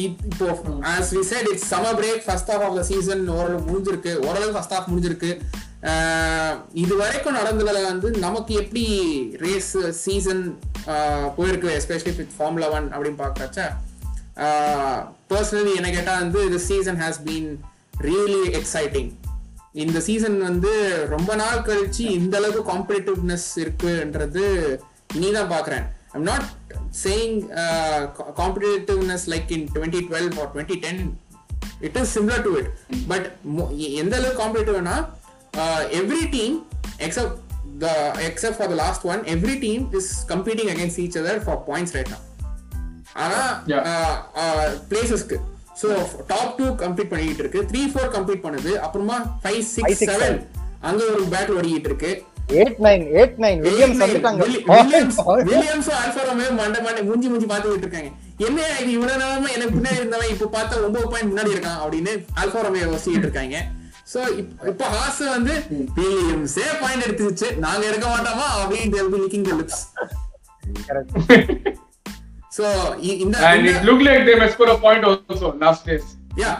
இப்போ as we said it's summer break first half of the season ஓரளவு முடிஞ்சிருக்கு. ஓரளவு ஃபர்ஸ்ட் ஆஃப் முடிஞ்சிருக்கு. இது வரைக்கும் நடந்ததில் வந்து நமக்கு எப்படி ரேஸ் சீசன் போயிருக்கு எஸ்பெஷலி வித் ஃபார்முலா ஒன் அப்படின்னு பார்க்கறச்ச பர்சனலி என்ன கேட்டால் வந்து இந்த season has been really exciting இந்த சீசன் வந்து ரொம்ப நாள் கழிச்சு இந்த அளவுக்கு காம்படிட்டிவ்னஸ் இருக்குன்றது இனிதான் பார்க்குறேன். I'm not saying competitiveness like in twenty twelve or twenty ten it is similar to it but எந்த அளவுக்கு காம்படிட்டிவ்னா every team except the except for the last one every team is competing against each other for points right now. ஆனா பிளேசஸ்க்கு so top two complete பண்ணிட்டு இருக்கு. Three four complete பண்ணுது. அப்புறமா five Five, six six, seven அங்க ஒரு battle ஓடிக்கிட்டு இருக்கு. Eight nine eight nine Williams வந்துட்டாங்க. வில்லியம்ஸும் ஆல்ஃபா ரோமியோ மண்டை மண்டை மூஞ்சி மூஞ்சி பாத்துக்கிட்டு இருக்காங்க என்ன இது இவ்வளவு நேரமா எனக்கு பின்னாடி இருந்தவன் இப்ப பார்த்தா ஒன்பது பாயிண்ட் முன்னாடி இருக்கான் அப்படின்னு ஆல்ஃபா ரோமியோ யோசிச்சுட்டு இருக்காங்க. சோ இப்போ ஹாஸ் வந்து வில்லியம்ஸே பாயிண்ட் எடுத்துச்சு நாங்க எடுக்க மாட்டோமா? அப்படின்னு லிக்கிங் த லிப்ஸ் சோ இந்த And it looked like they must score a point also last days. Yeah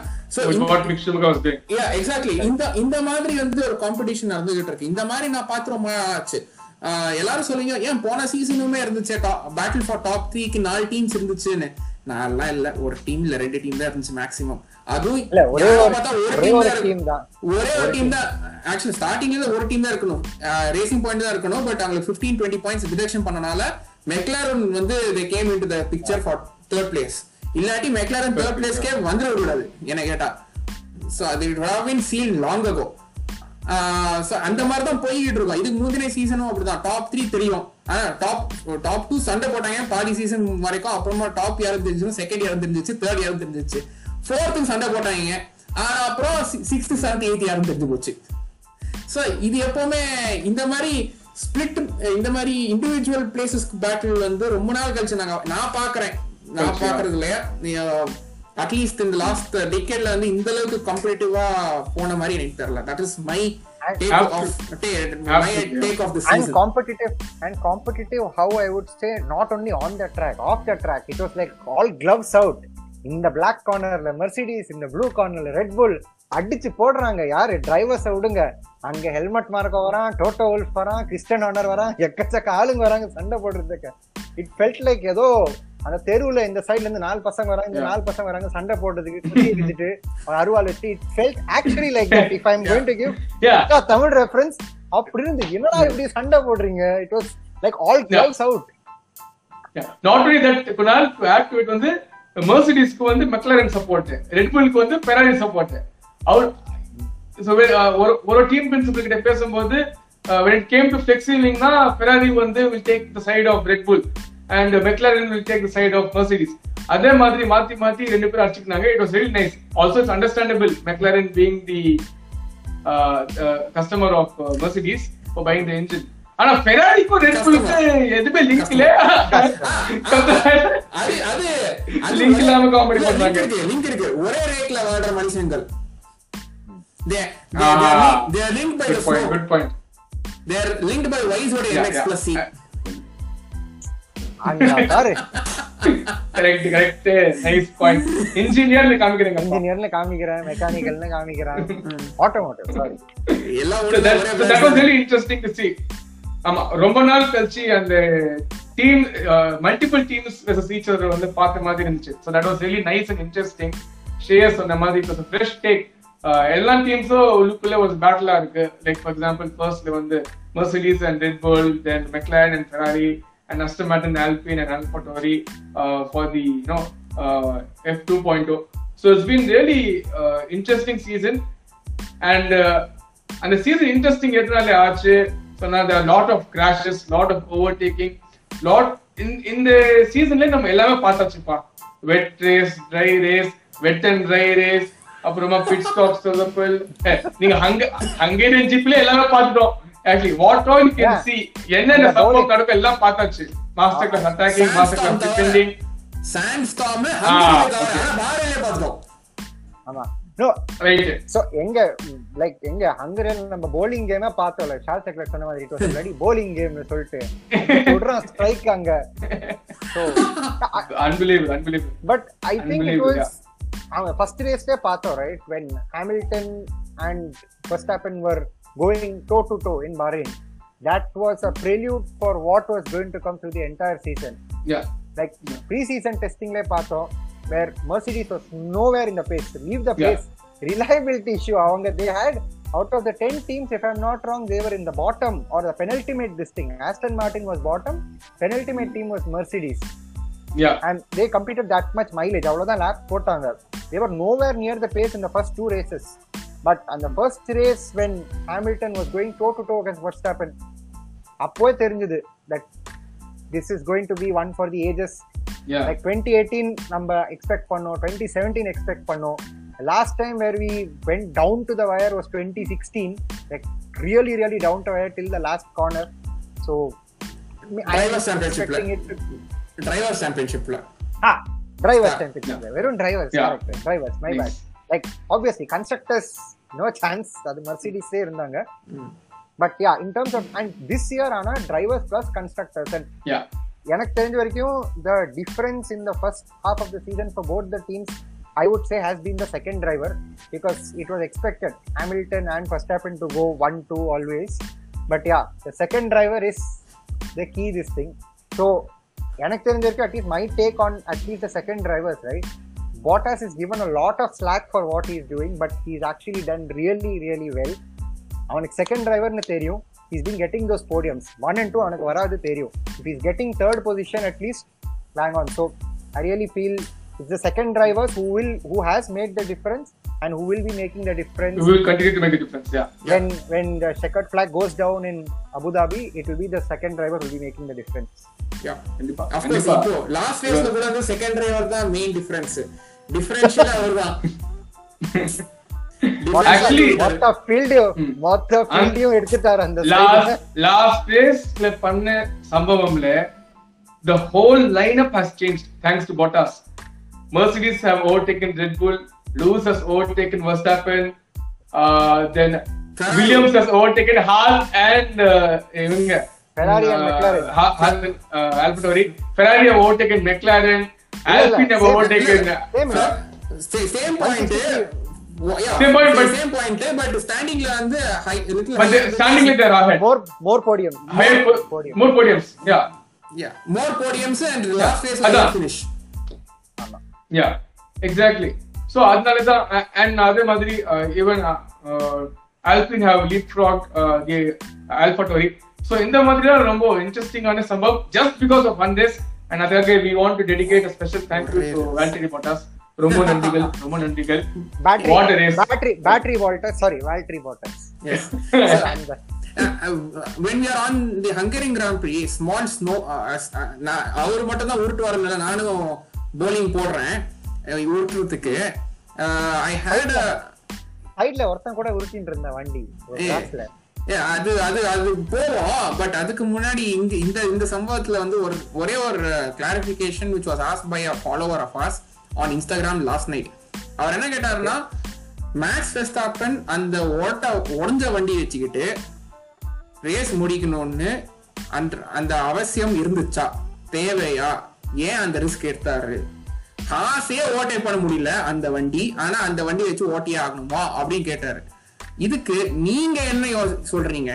exactly இந்த இந்த மாதிரி வந்து ஒரு காம்படிஷன் நடந்துகிட்டு இருக்கு. இந்த மாதிரி நான் பார்த்து ரொம்ப ஆச்சு எல்லாரும் சொல்லுங்க ஏன் போன சீசனுமே இருந்துச்சு பேட்டில் ஃபார் டாப் த்ரீக்கு நாலு டீம்ஸ் இருந்துச்சுன்னு. நான்லாம் இல்ல ஒரு டீம் இல்ல ரெண்டு டீம் தான் இருந்துச்சு மேக்ஸிமம் அதுவும் ஒரே ஒரு டீம் தான் ஒரே ஒரு டீம் தான். ஆக்சுவலி ஸ்டார்டிங்ல ஒரு டீம் தான் இருக்கணும். ரேசிங் பாயிண்ட் தான் இருக்கணும் பட் அவங்களுக்கு 15 டுவெண்ட்டி பாயிண்ட்ஸ் டிடக்ஷன் பண்ணனால மெக்லாரன் வந்து they came into the picture for third place இல்லாட்டி மெக்லாரன் தேர்ட் பிளேஸ்க்கே வந்துட கூடாது என்ன கேட்டா. ஸோ அது it have been seal long ago so அந்த மாதிரி தான் போய்கிட்டு இருக்கோம். இதுக்கு முந்தின சீசனும் அப்படிதான். டாப் த்ரீ தெரியும். ஆனா டாப் டாப் டூ சண்டை போட்டாங்க. பாதி சீசன் வரைக்கும் அப்புறமா டாப் யாரும் தெரிஞ்சிடும் செகண்ட் யாரும் தெரிஞ்சிச்சு தேர்ட் யாரும் தெரிஞ்சிச்சு. ஃபோர்த்தும் சண்டை போட்டாங்க. ஆனா அப்புறம் சிக்ஸ்த் செவன்த் எயித் யாரும் தெரிஞ்சு போச்சு. ஸோ இது எப்பவுமே இந்த மாதிரி ஸ்பிளிட் இந்த மாதிரி இண்டிவிஜுவல் பிளேசஸ்க்கு பேட்டில் வந்து ரொம்ப நாள் கழிச்சு நாங்க நான் பாக்குறேன். நான் பாக்குறது இல்லையா அட்லீஸ்ட் இந்த லாஸ்ட் டிக்கெட்ல வந்து இந்த அளவுக்கு கம்பேட்டிவா போன மாதிரி எனக்கு தெரியல. தட் இஸ் மை இந்த black cornerல மெர்சிடிஸ் இந்த ப்ளூ கார்னர்ல ரெட் புல் அடிச்சு போடுறாங்க. யாரு? டிரைவர்ஸை விடுங்க. அங்க ஹெல்மெட் மார்க்க வரான் டோட்டோ உல்ஃப் வரான் கிறிஸ்டன் ஆனர் வரான் எக்கச்சக்க ஆளுங்க வராங்க சண்டை போடுறதுக்கு. இட் ஃபெல்ட் லைக் ஏதோ அந்த தெருவுல இந்த சைடுல இருந்து நாலு பசங்க வராங்க இந்த நாலு பசங்க வராங்க சண்டை போடுறதுக்கு குத்தி எடுத்துட்டு அருவாள் வச்சு it felt actually like that if I am going to give. Tamil reference அப்படி இருந்து என்னடா இப்படி சண்டை போடுறீங்க? It was like all gloves out Yeah. Not only that, Kunal, to add to it வந்து மெர்சிடிஸ்க்கு வந்து மெக்லரன் சப்போர்ட் ரெட்புல்க்கு வந்து பெராரி சப்போர்ட் அவர் so when, uh, ஒரு ஒரு டீம் பிரின்சிபல் கிட்ட பேசும்போது when it came to flexing-னா ஃபெராரி வந்து will take the side of Red Bull. And McLaren will take the side of Mercedes. அதே மாதிரி மாத்தி மாத்தி ரெண்டு பேரும் அடிச்சுக்கினாங்க. It was very nice also it's understandable McLaren being the customer of Mercedes for buying the engine ஆனா ஃபெராரிக்கும் red புல்க்கு எதுவுமே link இல்ல. அது Link இல்லாம link பண்றாங்க. லிங்க் இருக்கு. ஒரே ரேட்ல வாழ்ற மனுஷங்கள் they they Ah. they are linked- by the good point flow good point they are linked by Y's ஓட Yeah, MX yeah. plus C. Correct correct nice point இன்ஜினியர்ல காமிக்கிறேங்க இன்ஜினியர்னு காமிக்கிறேன் மெக்கானிக்கல்னு காமிக்கிறேன். ஆட்டோமோட்டிவ் சாரி எல்லாம் So ஒண்ணு that, ஒரே so that was branch. really interesting to see. ஆமா ரொம்ப நாள் கழிச்சு அந்த டீம் மல்டிபிள் டீம்ஸ் other வந்து பார்த்த மாதிரி இருந்துச்சு. So that was really nice and interesting ஷேயர் சொன்ன மாதிரி இப்போ ஃப்ரெஷ் டேக் எல்லா டீம்ஸும் உள்ளுக்குள்ள ஒரு பேட்டிலா இருக்கு. லைக் ஃபார் எக்ஸாம்பிள் ஃபர்ஸ்ட்ல வந்து Mercedes and Red Bull then McLaren and Ferrari and Aston Martin Alpine and AlphaTauri for the you know F two point two so it's been really interesting season and அந்த season interesting எதனால ஆச்சு சொன்னா lot of crashes lot of overtaking lot இந்த சீசன்ல நம்ம எல்லாமே பார்த்தாச்சுப்பா wet race dry race wet and dry race அப்புறமா pit stop நீங்க ஹங்க ஹங்கேரியன் ஜிப்ல எல்லாமே பார்த்துட்டோம். What all you can Yeah. See என்னென்ன சப்போர்ட் நடக்கும் எல்லாம் பார்த்தாச்சு. Master class attacking master class defending. ஆமா. எங்க லைக் எங்க ஹங்கரியன் நம்ம bowling கேமே பார்த்தோம்ல ஷார்ட் செக்லர் சொன்ன மாதிரி இட் bowling கேம்னு சொல்லிட்டு. விடுறான் ஸ்ட்ரைக் அங்க. But I think it Unbelievable, was அவன் ஃபர்ஸ்ட் ரேஸ்லயே பார்த்தோம் right when Hamilton and Verstappen were going toe to toe in Bahrain that was a prelude for what was going to come through the entire season yeah like pre-season testing le பார்த்தோம் where Mercedes was nowhere in the pace leave the Yeah. pace reliability issue அவங்க they had out of the 10 teams if i'm not wrong they were in the bottom or the penultimate this thing aston martin was bottom penultimate team was mercedes yeah and they competed that much mileage அவ்வளவுதான் lab போட்டாங்க they were nowhere near the pace in the first two races But on the first race when hamilton was going toe to toe against verstappen அப்போவே தெரிஞ்சது that this is going to be one for the ages yeah like 2018 நம்ம expect பண்ணோம் 2017 expect பண்ணோம் last time where we went down to the wire was 2016 like really really down to wire till the last corner so I Drivers was championship ல. expecting it to driver சாம்பியன்ஷிப்ல ah drivers Yeah. championship வெறும் drivers Yeah. correct drivers my bad Nice. like obviously constructors no chance. அது மெர்சிடிஸே இருந்தாங்க. But yeah in terms of and this year ஆனா drivers plus constructors and yeah எனக்கு தெரிஞ்ச வரைக்கும் the difference in the first half of the season for both the teams I would say has been the second driver because it was expected Hamilton and first happen to go one two always but yeah the second driver is the key this thing so எனக்கு தெரிஞ்ச வரைக்கும் at least my take on at least the second drivers right Bottas is given a lot of slack for what he is doing, but he's actually done really, really well. அவனுக்கு second டிரைவர்னு தெரியும் is been getting those podiums one and two அவனுக்கு வராது தெரியும் if is getting third position at least bang on so I really feel it's the second drivers who will who has made the difference and who will be making the difference we will continue to make a difference yeah when when the checkered flag goes down in Abu Dhabi, it will be the second driver who will be making the difference. Yeah கண்டிப்பா of course கண்டிப்பா இப்போ last ரேஸ்ல கூட வந்து second driver தான் main difference differential அவர்தான் Actually, மொத்த field மொத்த ஃபீல்டையும் எடுத்துட்டாரு அந்த side ல. லாஸ்ட் லாஸ்ட் ரேஸ்ல பண்ண சம்பவம்ல the whole lineup has changed thanks to Bottas. Mercedes have overtaken Red Bull, Lewis has overtaken Verstappen, uh, then Ferrari. Williams has overtaken Haas and uh, இவங்க, Ferrari and uh, McLaren. Ha- Haas and, uh, AlphaTauri. Ferrari have overtaken McLaren. Same- overtaken. Same, இல்ல? Same point Same point, but- same point but ஸ்டாண்டிங்ல வந்து ahead. more more podium. Higher More po- podium. more podiums. Yeah. yeah more podiums and last race அதான். finish yeah exactly so அதனால தான் and அதே மாதிரி even Alpine have leapfrog the AlphaTauri so இந்த மாதிரி தான் ரொம்ப இன்ட்ரெஸ்டிங்கான சம்பவம் just because of one this and அதுக்காக we want to dedicate a special thank you to Valtteri Bottas ரொம்ப நன்றிகள் ரொம்ப நன்றிகள் Uh, uh, when we are on the Hungarian Grand Prix, small snow, uh, as- uh, நான் அவர் மட்டும் தான் உருட்டு வரல நானும் bowling போடுறேன் உருட்டுறதுக்கு ஐ ஹேட் side ல ஒருத்தன் கூட உருட்டிட்டு இருந்த வண்டி ஒரு கிளாஸ்ல அது அது அது போவோம். பட் அதுக்கு முன்னாடி இங்க இந்த இந்த சம்பவத்துல வந்து ஒரு ஒரே ஒரு clarification which was as by a follower of us on Instagram last night அவர் என்ன கேட்டாருன்னா மேக்ஸ் வெஸ்டாப்பன் அந்த ஓட்ட உடஞ்ச வண்டி வச்சுக்கிட்டு ரேஸ் முடிக்கணும்னு அந்த அந்த அவசியம் இருந்துச்சா? தேவையா? ஏன் அந்த ரிஸ்க் எடுத்தாரு? காசே ஓட்டை பண்ண முடியல அந்த வண்டி. ஆனா அந்த வண்டி வச்சு ஓட்டியே ஆகணுமா? அப்படின்னு கேட்டாரு. இதுக்கு நீங்க என்ன சொல்றீங்க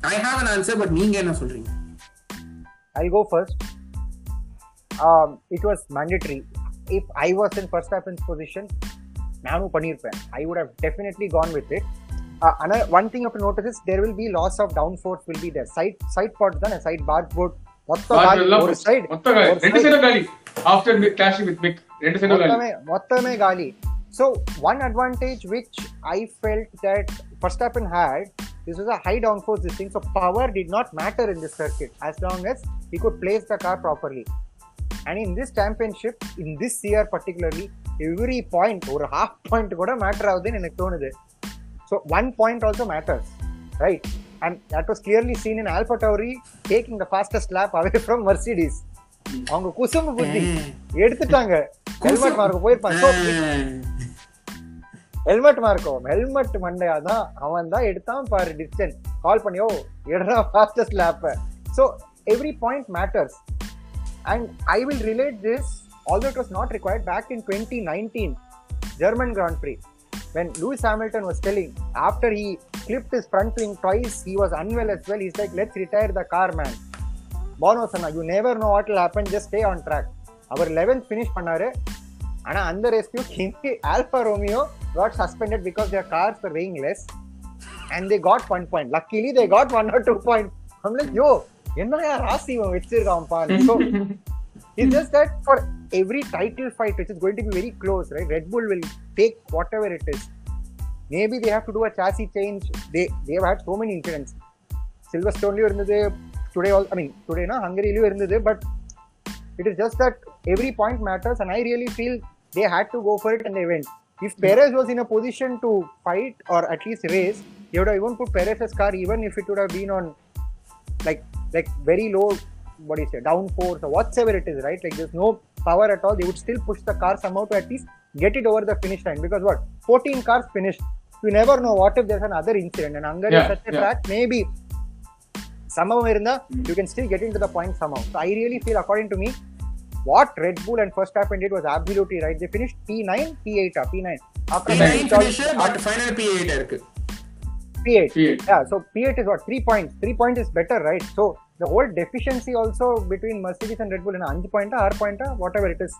I have an answer but நீங்க என்ன சொல்றீங்க I'll go first. Um, it was mandatory. If I was in Verstappen's position, நானும் பண்ணியிருப்பேன் ஐ would have definitely gone with it. Uh, another one thing of notice is there will be loss of downforce will be there. Side side pods தானே side bar board மொத்த ஒரு with மொத்தமே மொத்தமே காலி so one advantage which i felt that verstappen had this was a high downforce this thing so power did not matter in this circuit as long as he could place the car properly and in this championship in this year particularly every point ஒரு half point கூட matter ஆகுதுன்னு எனக்கு தோணுது so one point also matters right and that was clearly seen in alpha tauri taking the fastest lap away from mercedes அவங்க குசும்பு புத்தி எடுத்துட்டாங்க helmet மார்க்க போயிருப்பாங்க ஹெல்மெட் மார்க்கோ ஹெல்மெட் மண்டையா தான் அவன் தான் எடுத்தான் பாரு டிஸ்டன்ஸ் கால் பண்ணியோ எடுறா fastest லேப்ப so every point matters And I will relate this, although it was not required, back in 2019, German Grand Prix, when Lewis Hamilton was telling after he clipped his front wing twice, he was unwell as well. He's like, let's retire the car, man. Bono சொன்னா you never know what will happen, just stay on track. Our 11th finish பண்ணாரு ஆனா அந்த ரேஸ்லயும் Hindi Alfa Romeo got suspended because their cars were weighing less and they got one point. Luckily, they got one or two points. I'm like, yo, என்னையா ராசி இவன் வச்சிருக்கான்ப்பா so it's just that for every title fight which is going to be very close right red bull will take whatever it is maybe they have to do a chassis change they they have had so many incidents silverstoneலயும் இருந்தது today all i mean today na ஹங்கரிலயும் இருந்தது but it is just that every point matters and i really feel they had to go for it and they went if perez was in a position to fight or at least race they would have even put perez's car even if it would have been on like like very low what do you say downforce or whatsoever it is right like there's no power at all they would still push the car somehow to at least get it over the finish line because what 14 cars finished you never know what if there's another incident and Hungary Yeah, is such a yeah. track maybe somehow இருந்தா you can still get into the point somehow so i really feel according to me what red bull and first happened did was absolutely right they finished p9 p8 ah, p9 after that, P9 it's all- finisher, but final P8 இருக்கு P8. P8. Yeah, so P8 is what? Three points. Three points is better, right? So the whole deficiency also between Mercedes and Red Bull in அஞ்சு point ஆறு point whatever it is.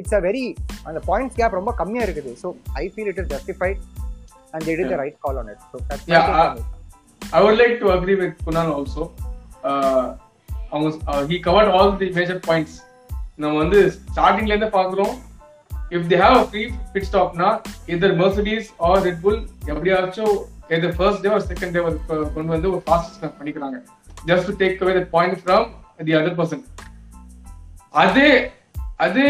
It's a very அந்த points gap ரொம்ப கம்மியா இருக்குது. So I feel it is justified and they did the Yeah. right call on it. So that's my Yeah, take on uh, it. I would like to agree with Kunal also. Uh, அவங்க uh, he covered all the major points. நம்ம வந்து ஸ்டார்டிங்ல இருந்து பாக்குறோம் if they have free pit ஸ்டாப்னா either Mercedes or Red Bull எப்படியாச்சும் either first day or second day வந்து கொண்டு வந்து ஒரு ஃபாஸ்ட் பண்ணிக்கிறாங்க. Just to take away the point from the other person அதே அதே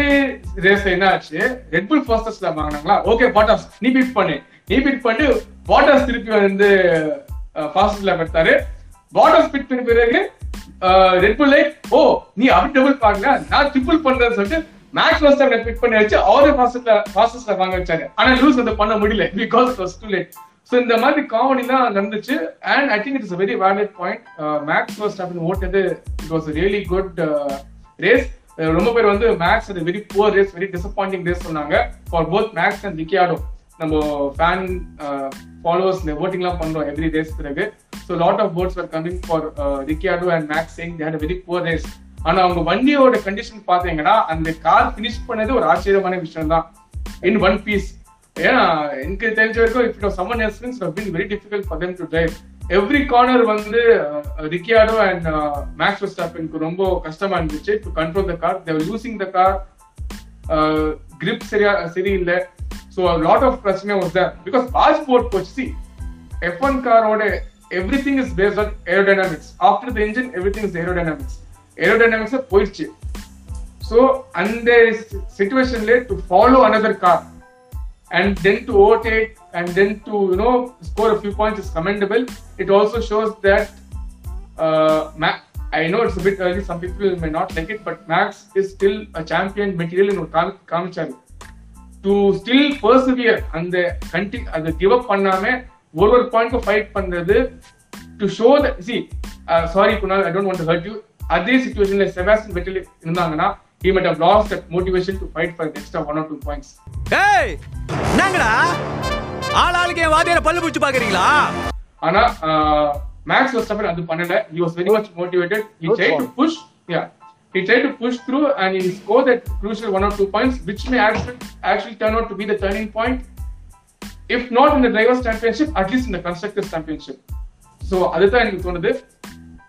ரேஸ் என்ன ஆச்சு ரெட் புல் ஃபர்ஸ்டஸ்ல வாங்கினாங்களா? ஓகே பாட்டாஸ் நீ பீட் பண்ணு. நீ பீட் பண்ணி பாட்டாஸ் திருப்பி வந்து uh, ஃபாஸ்ட்ல எடுத்தாரு. பாட்டாஸ் பிட் பண்ண பிறகு ரெட் புல் ஓ நீ அப்படி டபுள் பாக்கல நான் ட்ரிபிள் பண்றேன்னு சொல்லிட்டு மேக்ஸ் ஃபர்ஸ்ட் பிக் பண்ணி வச்சு அவரே ப்ராசஸ்ல ப்ராசஸ்ல வாங்க வச்சாரு. ஆனா லூஸ் வந்து பண்ண முடியல. Because it was too late so இந்த மாதிரி காமெடி தான் நடந்துச்சு. And I think it's very valid point Max first அப்படின்னு ஓட்டது it was really good race ரொம்ப பேர் வந்து மேக்ஸ் அது very poor race very disappointing race சொன்னாங்க. ஃபார் போத் மேக்ஸ் அண்ட் விக்கியாடும் நம்ம ஃபேன் ஃபாலோவர்ஸ் இந்த ஓட்டிங்லாம் பண்றோம் எவ்ரி ரேஸ் பிறகு. So lot of votes were coming for Ricciardo and Max saying they had a very poor race. ஆனா அவங்க வண்டியோட கண்டிஷன் பாத்தீங்கன்னா அந்த கார் ஃபினிஷ் பண்ணது ஒரு ஆச்சரியமான விஷயம் தான் இன் ஒன் பீஸ் ஏன்னா எனக்கு தெரிஞ்ச வரைக்கும் if it someone else means been very difficult for them to drive every corner வந்து ரிக்கியாடோ அண்ட் மேக்ஸ் வெஸ்டாப்பினுக்கு ரொம்ப கஷ்டமா இருந்துச்சு. To control the car they were using the car grip சரியா சரியில்லை. ஸோ லாட் ஆஃப் பிரச்சனை வாஸ் பிகாஸ் பாஸ்போர்ட் போச்சு. F one காரோட everything is based on aerodynamics after the engine everything is aerodynamics aerodynamics போயிடுச்சு ஸோ அந்த சுச்சுவேஷன்ல to follow another car and then to overtake and then to you know score a few points is commendable. It also shows that uh, Ma- I know it's a bit early. Some people may not like it, but Max is still a champion material in ஒரு காமிச்சாரு to still பர்சவியர் அந்த கண்டி அதை give up பண்ணாம ஒரு ஒரு point fight பண்றது to show the C sorry Kunal I don't want to hurt you அதே சுச்சுவேஷன்ல செபாஸ்டின் வெட்டில் இருந்தாங்கன்னா he might have lost that motivation to fight for the extra one or two points. டேய் என்னங்கடா ஆள் ஆளுக்கு என் வாதியார பல்லு பிடிச்சு பாக்குறீங்களா ஆனா மேக்ஸ் வெஸ்டப்பன் அது பண்ணல he was very much motivated he Good tried to point. push yeah he tried to push through and he scored that crucial one or two points which may actually actually turn out to be the turning point if not in the drivers championship at least in the constructors championship so அதுதான் எனக்கு தோணுது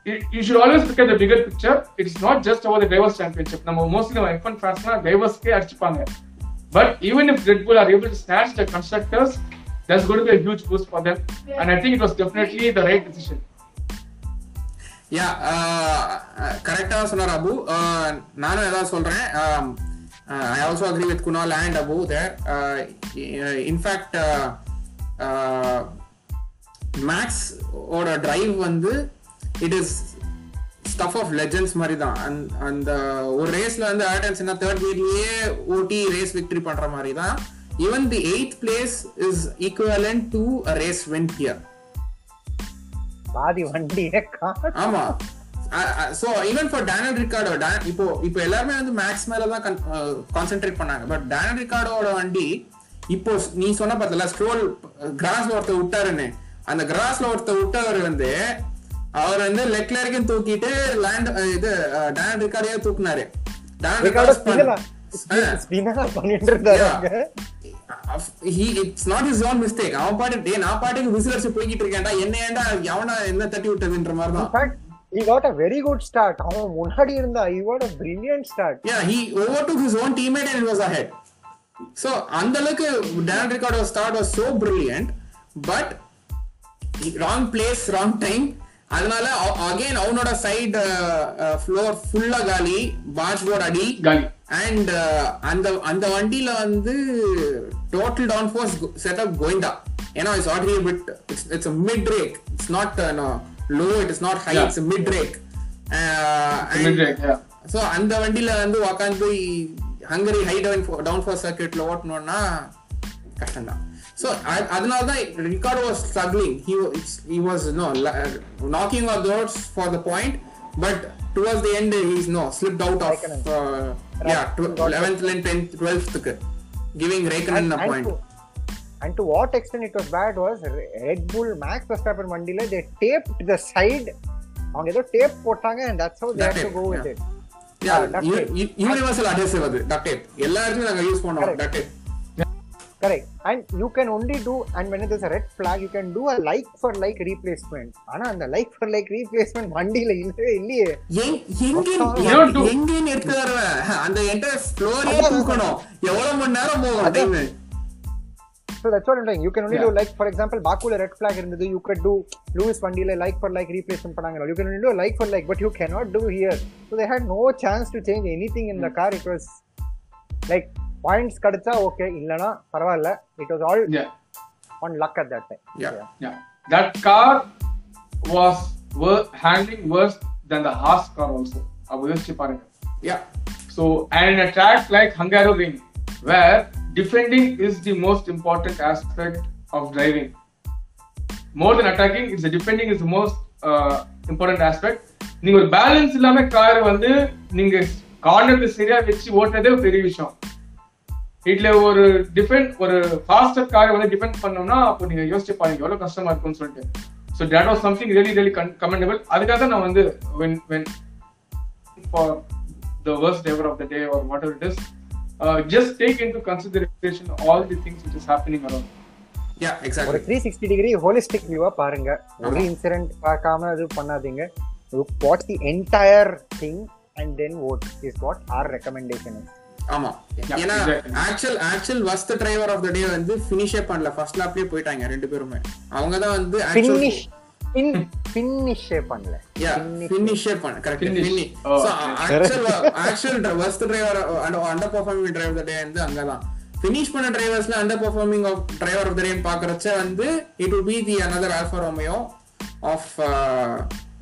You- you should always look at the bigger picture it's not just about the drivers championship நம்ம mostly நம்ம F1 fansனா driversக்கே அடிச்சுப்பாங்க but even if Red Bull are able to snatch the constructors that's going to be a huge boost for them and I think it was definitely the right decision யா கரெக்டாக சொன்னார் Abu Uh, நானும் ஏதாவது சொல்கிறேன் I also agree with Kunal and Abu there in fact Max ஓட drive வந்து it is stuff of legends மாதிரி தான். அந்த ஒரு ரேஸ்ல வந்து ஆர்டன்ஸ் என்ன தேர்ட் வீட்லயே ஓட்டி ரேஸ் விக்டரி பண்ற மாதிரி தான். Even the eighth place is equivalent to race win here பாதி வண்டியே. ஆமா. So even for Daniel Ricciardo இப்போ இப்போ எல்லாருமே வந்து மேக்ஸ் மேல தான் கான்சென்ட்ரேட் பண்ணாங்க. பட் டேனல் ரிகார்டோட வண்டி இப்போ நீ சொன்ன பார்த்தல ஸ்ட்ரோல் கிராஸ்ல ஒருத்தர் விட்டாருன்னு. அந்த கிராஸ்ல ஒருத்தர் விட்டவர் வந்து அவர் வந்து லெக்ல வரைக்கும் தூக்கிட்டு லேண்ட் இது டேனல் ரிகார்டையே தூக்குனாரு. அவன் பாட்டு நான் பாட்டுக்கு விசிலர்ஸ் போய்கிட்டு இருக்கேன்டா. என்ன ஏன்டா எவனா என்ன தட்டி விட்டதுன்ற மாதிரி தான் he got a very good start. அவன் முன்னாடி இருந்தா he got a brilliant start. yeah he overtook his own teammate and was ahead so அந்த அளவுக்கு Dan Ricciardo start was so brilliant but wrong place wrong time அதனால again அவனோட side floor ஃபுல்லா காலி bash board அடி காலி and அந்த அந்த வண்டியில வந்து டோட்டல் டவுன் ஃபோர்ஸ் செட்டப் கோயிண்டா ஏன்னா it's already bit it's it's mid break it's not low it is not high. It's mid yeah. So அந்த வண்டியில வந்து உக்காந்து Hungary high down down force சர்க்கியூட்ல ஓட்டணும்னா கஷ்டம்தான். ஸோ அதனால தான் Ricciardo was struggling he he was no knocking or thoughts for the point but towards the end he's no slipped out of yeah லெவன்த்ல இருந்து tenth டுவெல்த்துக்கு giving Raikkonen point and to what extent it was bad was Red Bull Max Verstappen வண்டியில they taped the side அவங்க ஏதோ tape போட்டாங்க and that's how they had to Duct go tape, with yeah. it யா Ah. Universal adhesive அது tape நாங்க use பண்ணுவோம் tape only do and when there's a red flag you can do a like for like replacement ஆனா அந்த like for like replacement வண்டியில இல்லவே இல்லையே எங்- எங்க You do. எங்கன்னு எடுத்து வருவ அந்த என்டையர் ஃப்ளோரே தூக்கணும் எவ்வளவு மணி நேரம் போகும் time So that's what I'm saying. You can only Yeah. do like, for example, Bakula red flag இருந்தது. You could do Lewis வண்டியில like for like replacement பண்ணாங்க. You can only do like for like, but you cannot do here. So they had no chance to change anything in the car. It was like points கிடைச்சா okay, இல்லனா பரவாயில்ல. It was all Yeah. on luck at that time. Yeah. Yeah. That car was wor- handling worse than the Haas car also. அது யோசிச்சு பாருங்க யா So, and in a track like Hungaroring, where defending is the most important aspect of driving. More than attacking it's the defending is the most uh, important நீங்க ஒரு balance இல்லாம car வந்து நீங்க கார்னர்ல சரியா வச்சு ஓட்டுறதே ஒரு பெரிய விஷயம் இதுல ஒரு டிஃபெண்ட் ஒரு ஃபாஸ்டர் காரை வந்து டிஃபெண்ட் பண்ணோம்னா அப்போ நீங்க யோசிச்சு பாருங்க எவ்வளவு கஷ்டமா இருக்கும்னு சொல்லிட்டு so that was something really really commendable அதுக்காக தான் நான் வந்து when when for the worst ever of the day or whatever it is uh, just take into consideration all the things which is happening around. Yeah ஒரு three sixty degree holistic வியூவா பாருங்க. ஒரு incident பார்க்காம இது பண்ணாதீங்க. Watch the entire thing and then vote is what our recommendation ஆமா. ஏன்னா. Actual actual worst driver of the day வந்து ஃபினிஷே பண்ணல. ஃபர்ஸ்ட் லாப்லயே போயிட்டாங்க ரெண்டு பேருமே. அவங்க தான் வந்து ஃபினிஷ் பின் ஃபினிஷே பண்ணல. ஃபினிஷே பண்ண correct so. Actual actual worst driver underperforming driver the day வந்து அங்கதான் ஃபினிஷ் பண்ண டிரைவர்ஸ்ல underperforming of driver of the day பாக்குறச்ச வந்து it will be the another Alfa Romeo of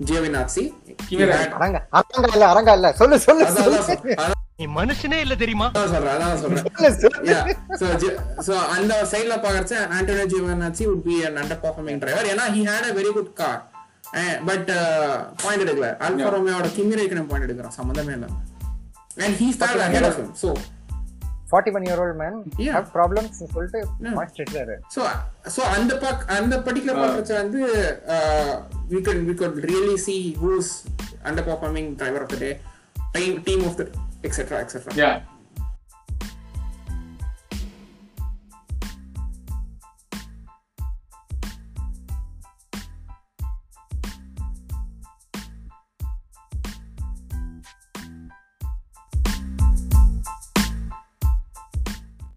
Giovinazzi Kimi அரங்க அரங்க இல்ல அரங்க இல்ல. சொல்லு சொல்லு நீ மனுஷனே இல்ல தெரியுமா? அதான் சொல்றேன் அதான் சொல்றேன். அந்த சைடுல பாக்குறச்ச Antonio Giovinazzi would be an underperforming driver. ஏன்னா he had a very good car. But point எடுக்கல Yeah. ரோமியோட கிமி ரேக்கனம் பாயிண்ட் எடுக்கிறான் சம்மந்தமே he started Okay, ahead yeah. of him so 41 year old man Yeah. have problems சொல்லிட்டு. Master இருக்காரு so so அந்த பாக் அந்த particular பாக்குறச்ச வந்து uh, we could we could really see who's underperforming driver of the day team team of the etc etc Yeah,